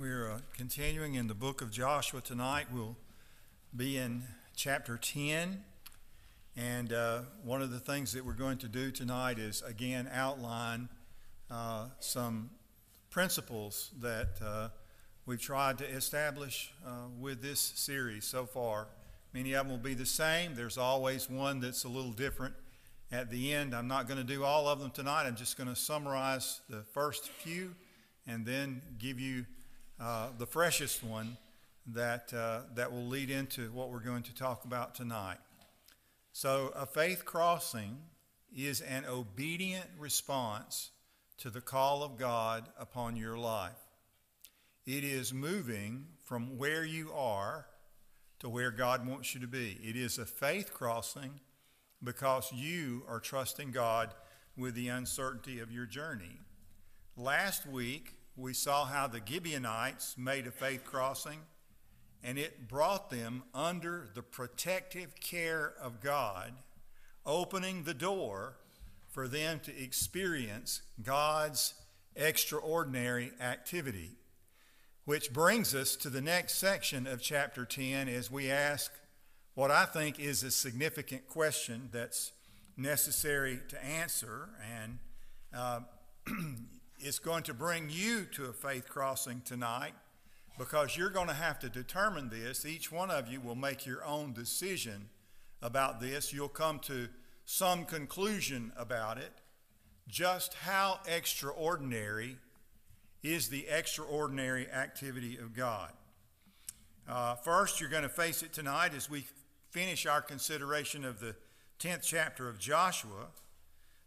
We're uh, continuing in the book of Joshua tonight. We'll be in chapter 10. And uh, one of the things that we're going to do tonight is again outline uh, some principles that uh, we've tried to establish uh, with this series so far. Many of them will be the same. There's always one that's a little different at the end. I'm not going to do all of them tonight. I'm just going to summarize the first few and then give you uh, the freshest one that, uh, that will lead into what we're going to talk about tonight. So, a faith crossing is an obedient response to the call of God upon your life. It is moving from where you are to where God wants you to be. It is a faith crossing because you are trusting God with the uncertainty of your journey. Last week, we saw how the Gibeonites made a faith crossing, and it brought them under the protective care of God, opening the door for them to experience God's extraordinary activity. Which brings us to the next section of chapter 10 as we ask what I think is a significant question that's necessary to answer. And uh, it's going to bring you to a faith crossing tonight because you're going to have to determine this. Each one of you will make your own decision about this. You'll come to some conclusion about it. Just how extraordinary is the extraordinary activity of God? Uh, first, you're going to face it tonight as we finish our consideration of the 10th chapter of Joshua.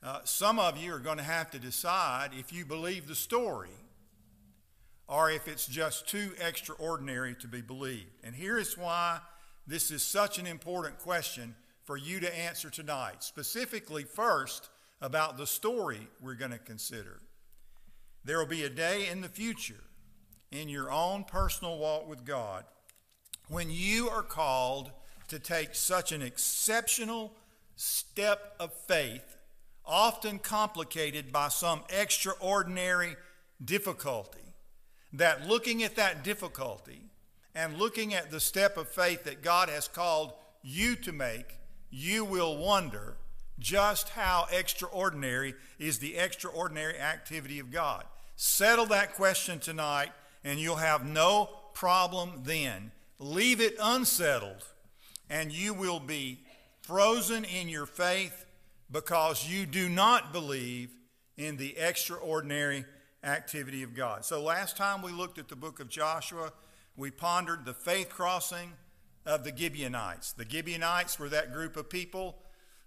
Uh, some of you are going to have to decide if you believe the story or if it's just too extraordinary to be believed. And here is why this is such an important question for you to answer tonight. Specifically, first, about the story we're going to consider. There will be a day in the future in your own personal walk with God when you are called to take such an exceptional step of faith often complicated by some extraordinary difficulty. That looking at that difficulty and looking at the step of faith that God has called you to make, you will wonder just how extraordinary is the extraordinary activity of God. Settle that question tonight, and you'll have no problem then. Leave it unsettled, and you will be frozen in your faith because you do not believe in the extraordinary activity of God. So, last time we looked at the book of Joshua, we pondered the faith crossing of the Gibeonites. The Gibeonites were that group of people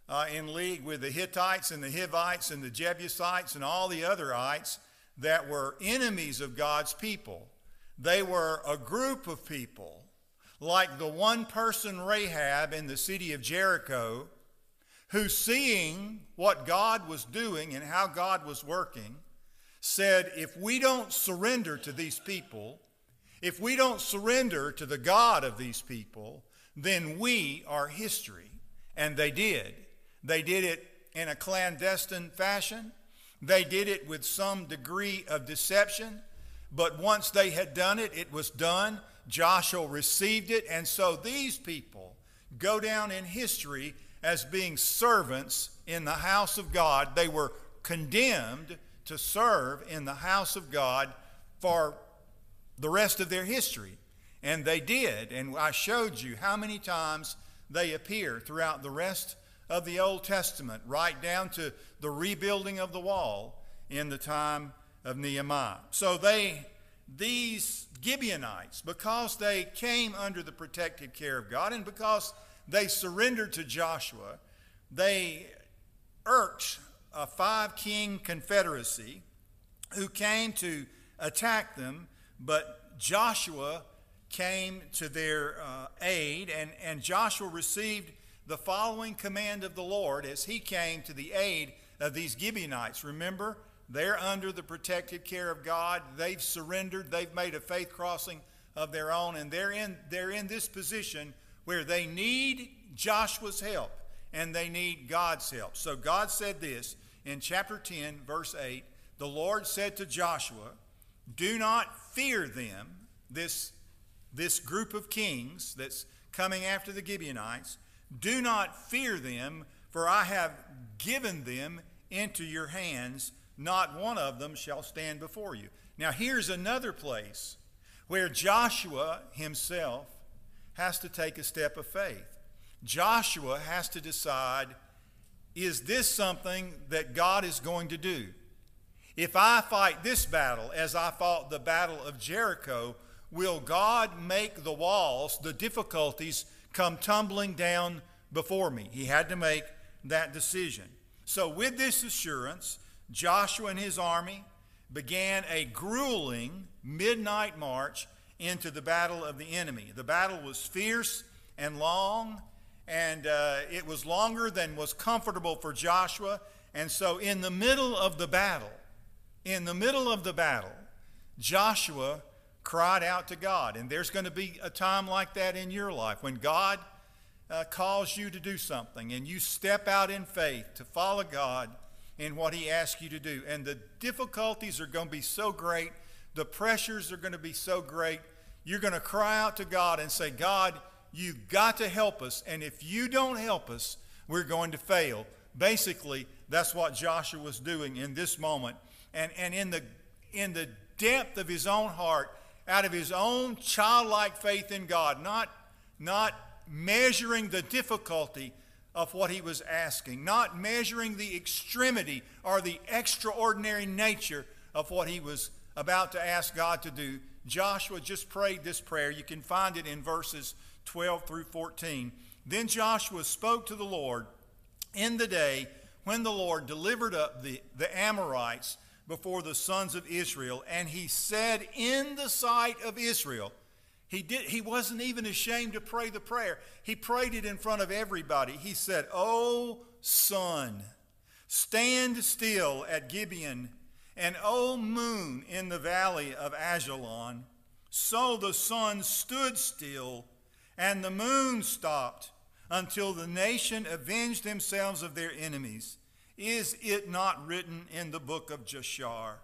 uh, in league with the Hittites and the Hivites and the Jebusites and all the other ites that were enemies of God's people. They were a group of people, like the one person Rahab in the city of Jericho who, seeing what God was doing and how God was working, said, If we don't surrender to these people, if we don't surrender to the God of these people, then we are history. And they did. They did it in a clandestine fashion. They did it with some degree of deception. But once they had done it, it was done. Joshua received it. And so these people go down in history as being servants in the house of God. They were condemned to serve in the house of God for the rest of their history. And they did. And I showed you how many times they appear throughout the rest of the Old Testament, right down to the rebuilding of the wall in the time of Nehemiah. So they, these Gibeonites, because they came under the protective care of God and because they surrendered to Joshua. They irked a five king confederacy who came to attack them, but Joshua came to their uh, aid, and, and Joshua received the following command of the Lord as he came to the aid of these Gibeonites. Remember, they're under the protective care of God. They've surrendered, they've made a faith crossing of their own, and they're in, they're in this position where they need Joshua's help and they need God's help. So God said this in chapter 10, verse 8 The Lord said to Joshua, Do not fear them, this, this group of kings that's coming after the Gibeonites. Do not fear them, for I have given them into your hands. Not one of them shall stand before you. Now, here's another place where Joshua himself has to take a step of faith. Joshua has to decide is this something that God is going to do? If I fight this battle as I fought the battle of Jericho, will God make the walls, the difficulties, come tumbling down before me? He had to make that decision. So, with this assurance, Joshua and his army began a grueling midnight march into the battle of the enemy. The battle was fierce and long, and uh, it was longer than was comfortable for Joshua. And so, in the middle of the battle, in the middle of the battle, Joshua cried out to God. And there's going to be a time like that in your life when God uh, calls you to do something and you step out in faith to follow God in what He asks you to do. And the difficulties are going to be so great, the pressures are going to be so great. You're going to cry out to God and say, God, you've got to help us. And if you don't help us, we're going to fail. Basically, that's what Joshua was doing in this moment. And, and in, the, in the depth of his own heart, out of his own childlike faith in God, not, not measuring the difficulty of what he was asking, not measuring the extremity or the extraordinary nature of what he was about to ask God to do. Joshua just prayed this prayer. You can find it in verses 12 through 14. Then Joshua spoke to the Lord in the day when the Lord delivered up the, the Amorites before the sons of Israel, and he said in the sight of Israel, he, did, he wasn't even ashamed to pray the prayer. He prayed it in front of everybody. He said, O sun, stand still at Gibeon, and O moon in the valley of Ajalon. So the sun stood still, and the moon stopped until the nation avenged themselves of their enemies. Is it not written in the book of Jashar?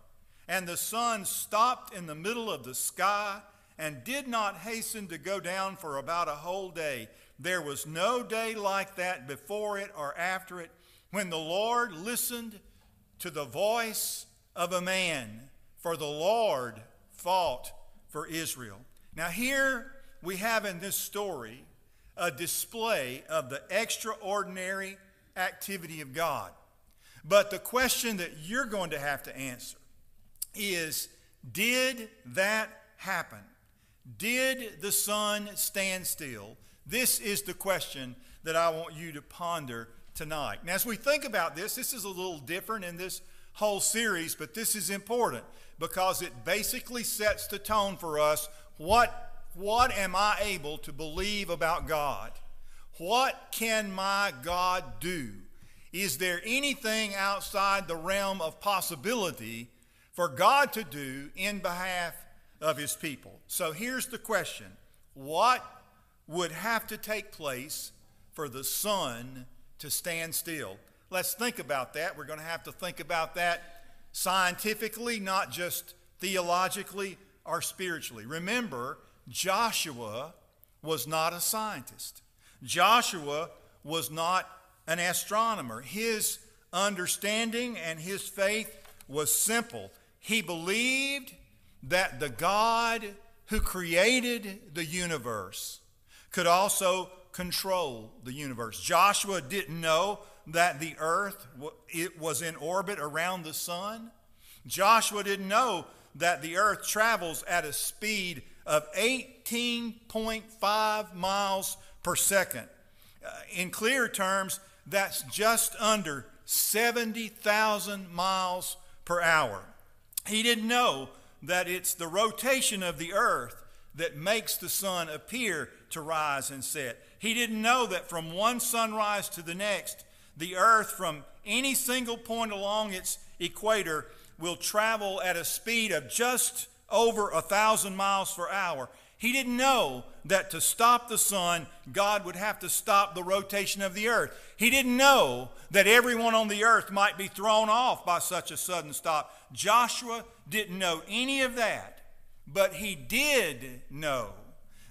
And the sun stopped in the middle of the sky and did not hasten to go down for about a whole day. There was no day like that before it or after it when the Lord listened to the voice of a man, for the Lord fought for Israel. Now, here we have in this story a display of the extraordinary activity of God. But the question that you're going to have to answer is Did that happen? Did the sun stand still? This is the question that I want you to ponder tonight. Now, as we think about this, this is a little different in this whole series, but this is important because it basically sets the tone for us. What, what am I able to believe about God? What can my God do? Is there anything outside the realm of possibility for God to do in behalf of his people? So here's the question What would have to take place for the sun to stand still? Let's think about that. We're going to have to think about that scientifically, not just theologically or spiritually. Remember, Joshua was not a scientist. Joshua was not an astronomer. His understanding and his faith was simple. He believed that the God who created the universe could also control the universe. Joshua didn't know that the earth it was in orbit around the sun. Joshua didn't know that the earth travels at a speed of 18.5 miles per second. Uh, in clear terms, that's just under 70,000 miles per hour. He didn't know that it's the rotation of the earth that makes the sun appear to rise and set. He didn't know that from one sunrise to the next, the earth from any single point along its equator will travel at a speed of just over a thousand miles per hour. He didn't know that to stop the sun, God would have to stop the rotation of the earth. He didn't know that everyone on the earth might be thrown off by such a sudden stop. Joshua didn't know any of that, but he did know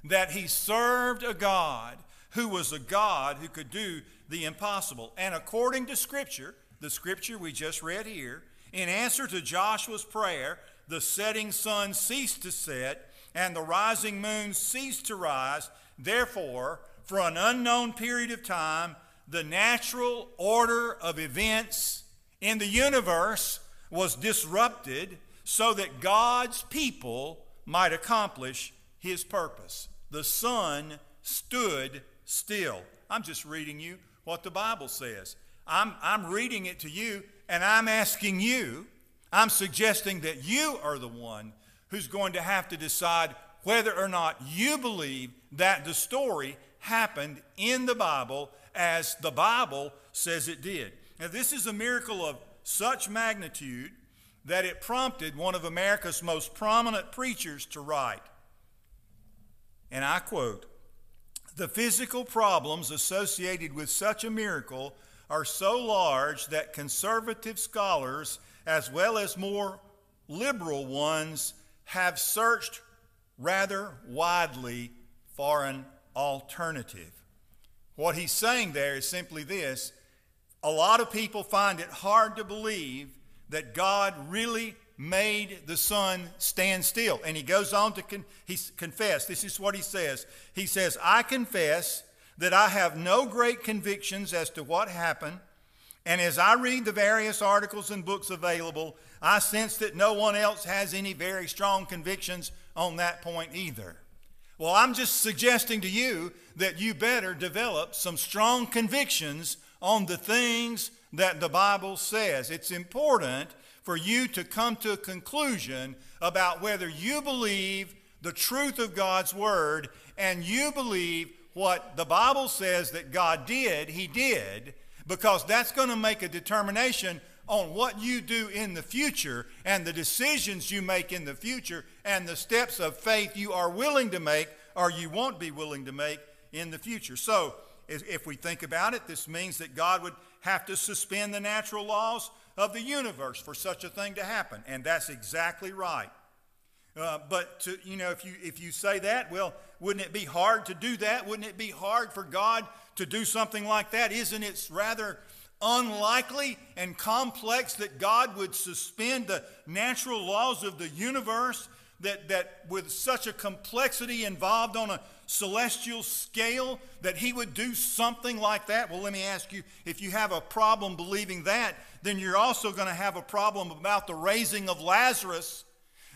that he served a God who was a God who could do the impossible. And according to Scripture, the Scripture we just read here, in answer to Joshua's prayer, the setting sun ceased to set and the rising moon ceased to rise. Therefore, for an unknown period of time, the natural order of events in the universe was disrupted so that God's people might accomplish his purpose. The sun stood still. I'm just reading you what the Bible says. I'm, I'm reading it to you, and I'm asking you, I'm suggesting that you are the one who's going to have to decide whether or not you believe that the story happened in the Bible as the Bible says it did. Now, this is a miracle of such magnitude that it prompted one of America's most prominent preachers to write. And I quote The physical problems associated with such a miracle are so large that conservative scholars, as well as more liberal ones, have searched rather widely for an alternative. What he's saying there is simply this a lot of people find it hard to believe that God really made the sun stand still. And he goes on to con- he confess. This is what he says. He says, I confess that I have no great convictions as to what happened. And as I read the various articles and books available, I sense that no one else has any very strong convictions on that point either. Well, I'm just suggesting to you that you better develop some strong convictions on the things that the Bible says. It's important for you to come to a conclusion about whether you believe the truth of God's Word and you believe what the Bible says that God did, He did, because that's going to make a determination on what you do in the future and the decisions you make in the future and the steps of faith you are willing to make or you won't be willing to make in the future. So, if we think about it, this means that God would have to suspend the natural laws of the universe for such a thing to happen, and that's exactly right. Uh, but to, you know, if you if you say that, well, wouldn't it be hard to do that? Wouldn't it be hard for God to do something like that? Isn't it rather unlikely and complex that God would suspend the natural laws of the universe, that, that with such a complexity involved on a celestial scale, that He would do something like that? Well, let me ask you if you have a problem believing that, then you're also going to have a problem about the raising of Lazarus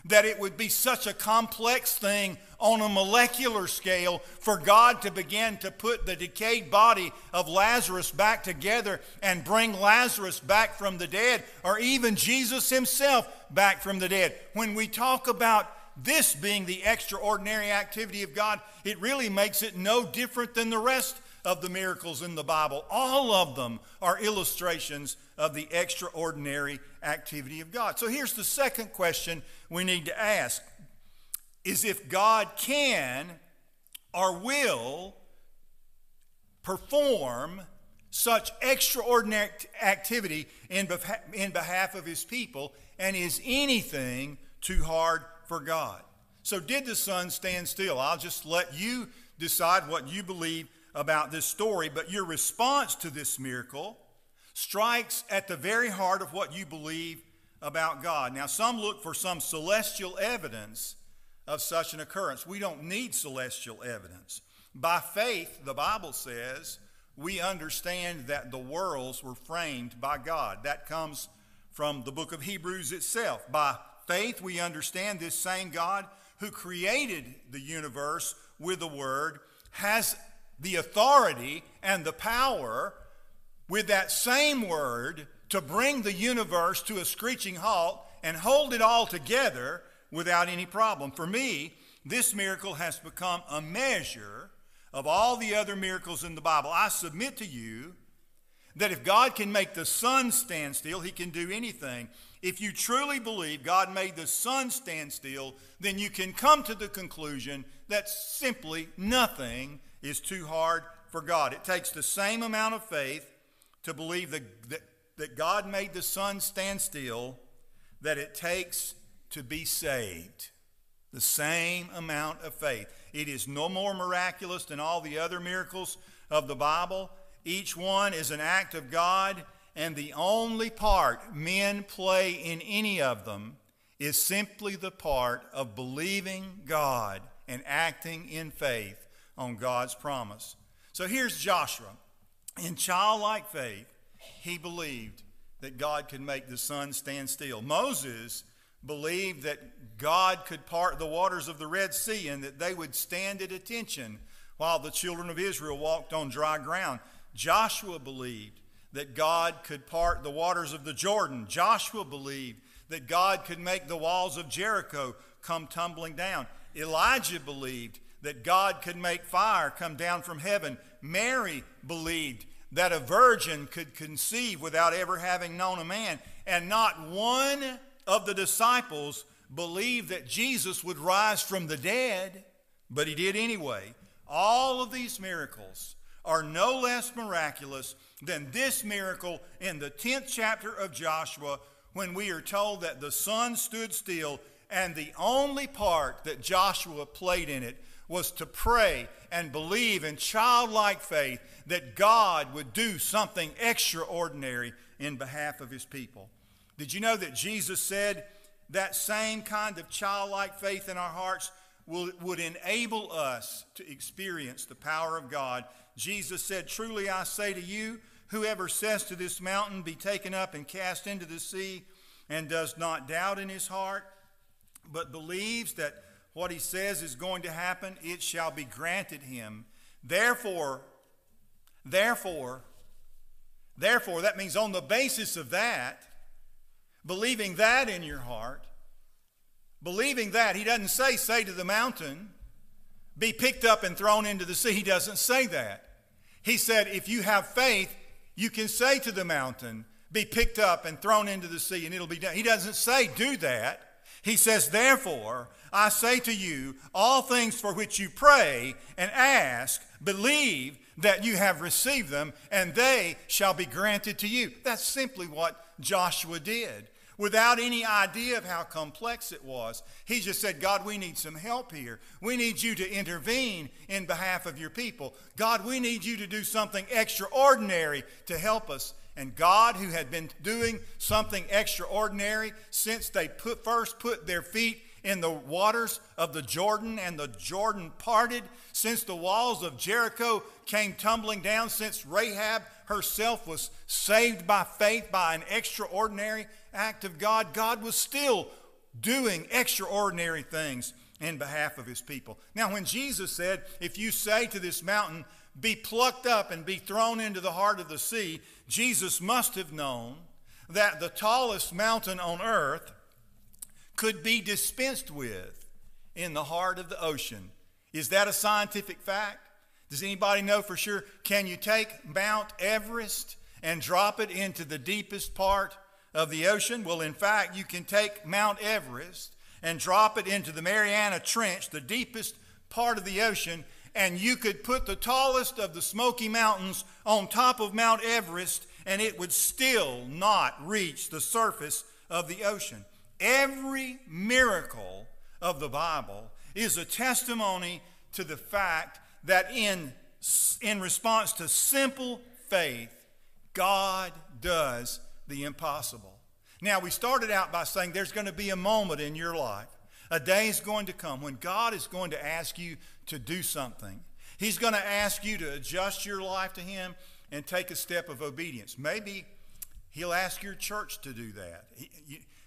that it would be such a complex thing on a molecular scale for God to begin to put the decayed body of Lazarus back together and bring Lazarus back from the dead, or even Jesus himself back from the dead. When we talk about this being the extraordinary activity of God, it really makes it no different than the rest of the miracles in the Bible. All of them are illustrations of the extraordinary activity of God. So here's the second question we need to ask is if God can or will perform such extraordinary activity in, behalf of his people, and is anything too hard for God? So, did the sun stand still? I'll just let you decide what you believe about this story, but your response to this miracle strikes at the very heart of what you believe about God. Now, some look for some celestial evidence of such an occurrence. We don't need celestial evidence. By faith, the Bible says, we understand that the worlds were framed by God. That comes from the book of Hebrews itself. By faith, we understand this same God who created the universe with the Word has the authority and the power with that same Word to bring the universe to a screeching halt and hold it all together without any problem. For me, this miracle has become a measure of all the other miracles in the Bible. I submit to you that if God can make the sun stand still, He can do anything. If you truly believe God made the sun stand still, then you can come to the conclusion that simply nothing is too hard for God. It takes the same amount of faith to believe that, that, that God made the sun stand still that it takes to be saved. The same amount of faith. It is no more miraculous than all the other miracles of the Bible. Each one is an act of God, and the only part men play in any of them is simply the part of believing God and acting in faith on God's promise. So here's Joshua. In childlike faith, he believed that God could make the sun stand still. Moses believed that God could part the waters of the Red Sea and that they would stand at attention while the children of Israel walked on dry ground. Joshua believed that God could part the waters of the Jordan. Joshua believed that God could make the walls of Jericho come tumbling down. Elijah believed that God could make fire come down from heaven. Mary believed that a virgin could conceive without ever having known a man. And not one of the disciples believed that Jesus would rise from the dead, but he did anyway. All of these miracles are no less miraculous than this miracle in the 10th chapter of Joshua when we are told that the sun stood still and the only part that Joshua played in it was to pray and believe in childlike faith that God would do something extraordinary in behalf of his people. Did you know that Jesus said that same kind of childlike faith in our hearts will, would enable us to experience the power of God? Jesus said, Truly I say to you, whoever says to this mountain, Be taken up and cast into the sea, and does not doubt in his heart, but believes that what he says is going to happen, it shall be granted him. Therefore, therefore, therefore, that means on the basis of that, believing that in your heart, believing that, he doesn't say, say to the mountain, be picked up and thrown into the sea. He doesn't say that. He said, if you have faith, you can say to the mountain, be picked up and thrown into the sea, and it'll be done. He doesn't say, do that. He says, therefore, I say to you, all things for which you pray and ask, believe that you have received them, and they shall be granted to you. That's simply what Joshua did. Without any idea of how complex it was, he just said, God, we need some help here. We need you to intervene in behalf of your people. God, we need you to do something extraordinary to help us. And God, who had been doing something extraordinary since they put, first put their feet in the waters of the Jordan, and the Jordan parted, since the walls of Jericho came tumbling down, since Rahab herself was saved by faith by an extraordinary act of God, God was still doing extraordinary things in behalf of his people. Now, when Jesus said, If you say to this mountain, be plucked up and be thrown into the heart of the sea, Jesus must have known that the tallest mountain on earth could be dispensed with in the heart of the ocean. Is that a scientific fact? Does anybody know for sure? Can you take Mount Everest and drop it into the deepest part of the ocean? Well, in fact, you can take Mount Everest and drop it into the Mariana Trench, the deepest part of the ocean, and you could put the tallest of the Smoky Mountains on top of Mount Everest, and it would still not reach the surface of the ocean. Every miracle of the Bible is a testimony to the fact that in, in response to simple faith, God does the impossible. Now, we started out by saying there's going to be a moment in your life, a day is going to come when God is going to ask you to do something. He's going to ask you to adjust your life to Him and take a step of obedience. Maybe He'll ask your church to do that.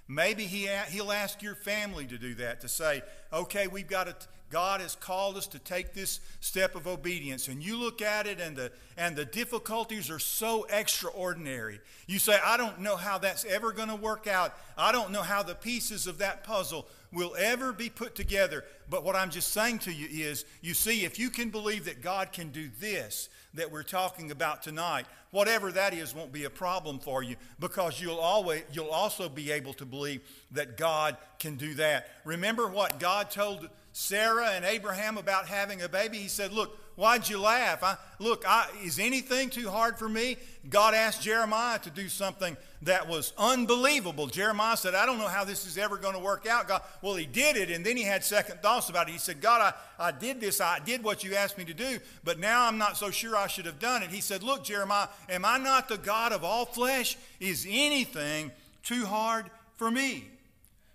Maybe he, he'll ask your family to do that, to say, okay, we've got to God has called us to take this step of obedience, and you look at it and the, and the difficulties are so extraordinary. You say, I don't know how that's ever going to work out. I don't know how the pieces of that puzzle will ever be put together. But what I'm just saying to you is, you see, if you can believe that God can do this that we're talking about tonight, whatever that is won't be a problem for you because you'll always you'll also be able to believe that God can do that. Remember what God told Sarah and Abraham about having a baby? He said, "Look, Why'd you laugh? I, look, I, is anything too hard for me? God asked Jeremiah to do something that was unbelievable. Jeremiah said, I don't know how this is ever going to work out. God, well, he did it, and then he had second thoughts about it. He said, God, I, I did this. I did what you asked me to do, but now I'm not so sure I should have done it. He said, Look, Jeremiah, am I not the God of all flesh? Is anything too hard for me?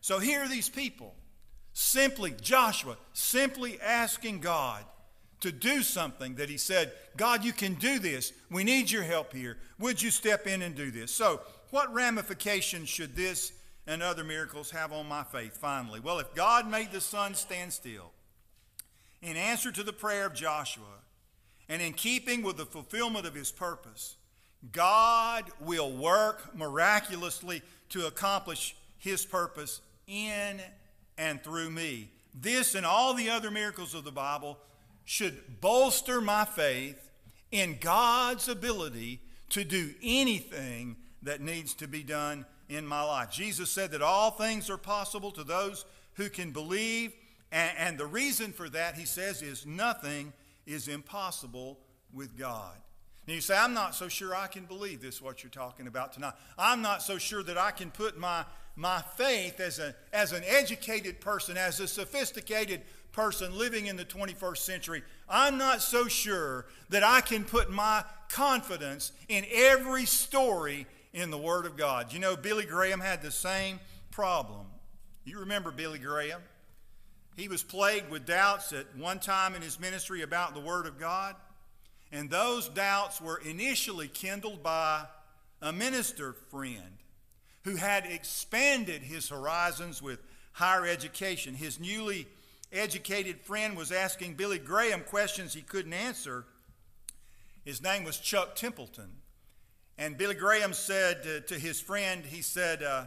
So here are these people, simply, Joshua, simply asking God to do something that he said, God, you can do this. We need your help here. Would you step in and do this? So, what ramifications should this and other miracles have on my faith finally? Well, if God made the sun stand still in answer to the prayer of Joshua and in keeping with the fulfillment of his purpose, God will work miraculously to accomplish his purpose in and through me. This and all the other miracles of the Bible should bolster my faith in God's ability to do anything that needs to be done in my life. Jesus said that all things are possible to those who can believe, and, the reason for that, he says, is nothing is impossible with God. Now you say, I'm not so sure I can believe this, what you're talking about tonight. I'm not so sure that I can put my, my faith as, a, as an educated person, as a sophisticated person living in the 21st century, I'm not so sure that I can put my confidence in every story in the Word of God. You know, Billy Graham had the same problem. You remember Billy Graham? He was plagued with doubts at one time in his ministry about the Word of God. And those doubts were initially kindled by a minister friend who had expanded his horizons with higher education. His newly educated friend was asking Billy Graham questions he couldn't answer. His name was Chuck Templeton. And Billy Graham said to, to his friend, he said, uh,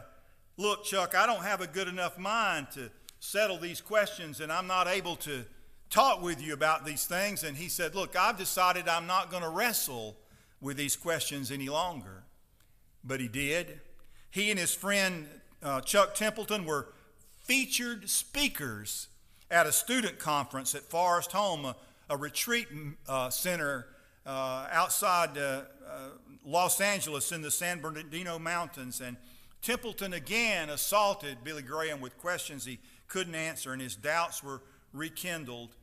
Look, Chuck, I don't have a good enough mind to settle these questions, and I'm not able to talk with you about these things. And he said, Look, I've decided I'm not going to wrestle with these questions any longer. But he did. He and his friend uh, Chuck Templeton were featured speakers at a student conference at Forest Home, a, a retreat uh, center uh, outside uh, uh, Los Angeles in the San Bernardino Mountains. And Templeton again assaulted Billy Graham with questions he couldn't answer, and his doubts were rekindled.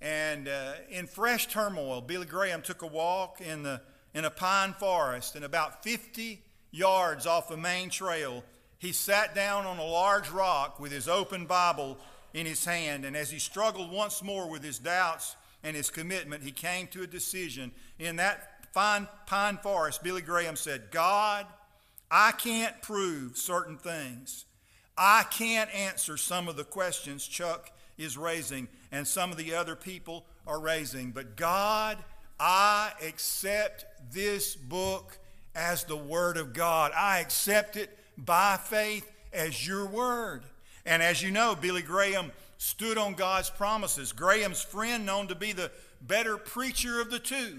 And uh, in fresh turmoil, Billy Graham took a walk in, the, in a pine forest, and about 50 yards off the main trail, he sat down on a large rock with his open Bible in his hand. And as he struggled once more with his doubts and his commitment, he came to a decision. In that fine pine forest, Billy Graham said, God, I can't prove certain things. I can't answer some of the questions Chuck is raising and some of the other people are raising. But God, I accept this book as the Word of God. I accept it by faith as your Word. And as you know, Billy Graham stood on God's promises. Graham's friend, known to be the better preacher of the two,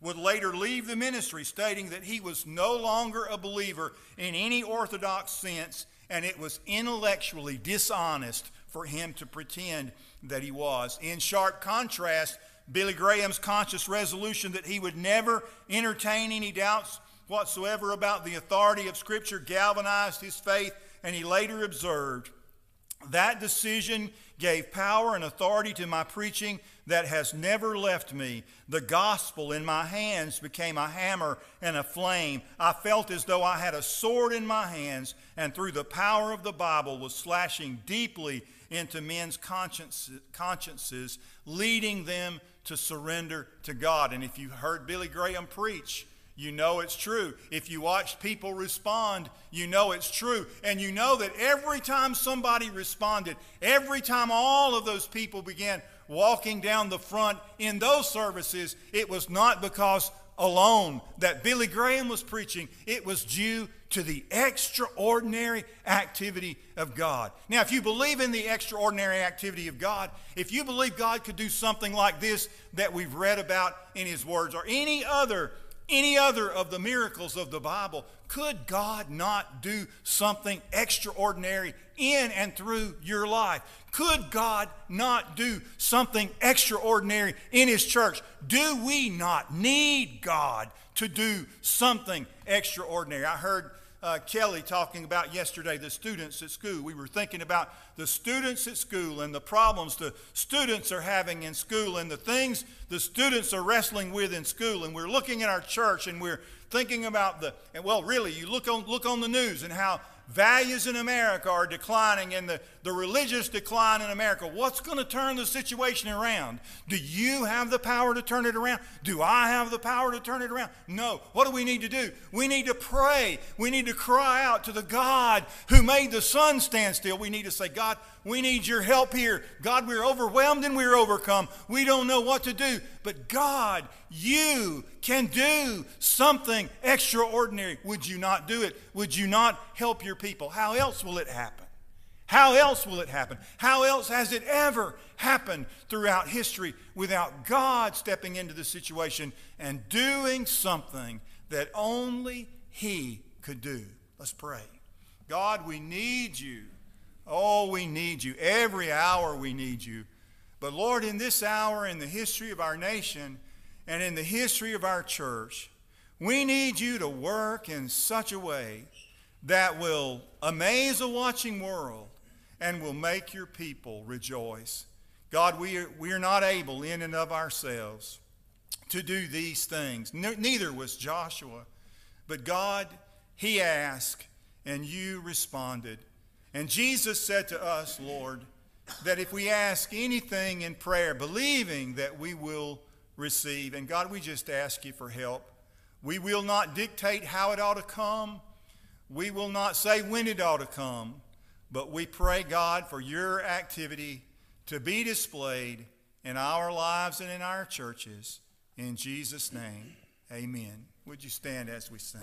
would later leave the ministry, stating that he was no longer a believer in any orthodox sense, and it was intellectually dishonest for him to pretend that he was. In sharp contrast, Billy Graham's conscious resolution that he would never entertain any doubts whatsoever about the authority of Scripture galvanized his faith, and he later observed that decision gave power and authority to my preaching that has never left me. The gospel in my hands became a hammer and a flame. I felt as though I had a sword in my hands, and through the power of the Bible was slashing deeply into men's consciences, leading them to surrender to God. And if you heard Billy Graham preach, you know it's true. If you watch people respond, you know it's true. And you know that every time somebody responded, every time all of those people began walking down the front in those services, it was not because alone that Billy Graham was preaching, it was due to the extraordinary activity of God. Now, if you believe in the extraordinary activity of God, if you believe God could do something like this that we've read about in His words, or any other any other of the miracles of the Bible, could God not do something extraordinary in and through your life? Could God not do something extraordinary in His church? Do we not need God to do something extraordinary? I heard uh, Kelly talking about yesterday the students at school. We were thinking about the students at school and the problems the students are having in school and the things the students are wrestling with in school. And we're looking at our church and we're thinking about the, and well, really, you look on, look on the news and how values in America are declining and the, the religious decline in America. What's going to turn the situation around? Do you have the power to turn it around? Do I have the power to turn it around? No. What do we need to do? We need to pray. We need to cry out to the God who made the sun stand still. We need to say, God, we need your help here. God, we're overwhelmed and we're overcome. We don't know what to do. But God, you can do something extraordinary. Would you not do it? Would you not help your people? How else will it happen? How else will it happen? How else has it ever happened throughout history without God stepping into the situation and doing something that only He could do? Let's pray. God, we need you. Oh, we need you. Every hour we need you. But Lord, in this hour, in the history of our nation and in the history of our church, we need you to work in such a way that will amaze a watching world and will make your people rejoice. God, we are, we are not able in and of ourselves to do these things. neither was Joshua. But God, he asked, and you responded. And Jesus said to us, Lord, that if we ask anything in prayer, believing that we will receive, and God, we just ask you for help. We will not dictate how it ought to come. We will not say when it ought to come. But we pray, God, for your activity to be displayed in our lives and in our churches. In Jesus' name, amen. Would you stand as we sing?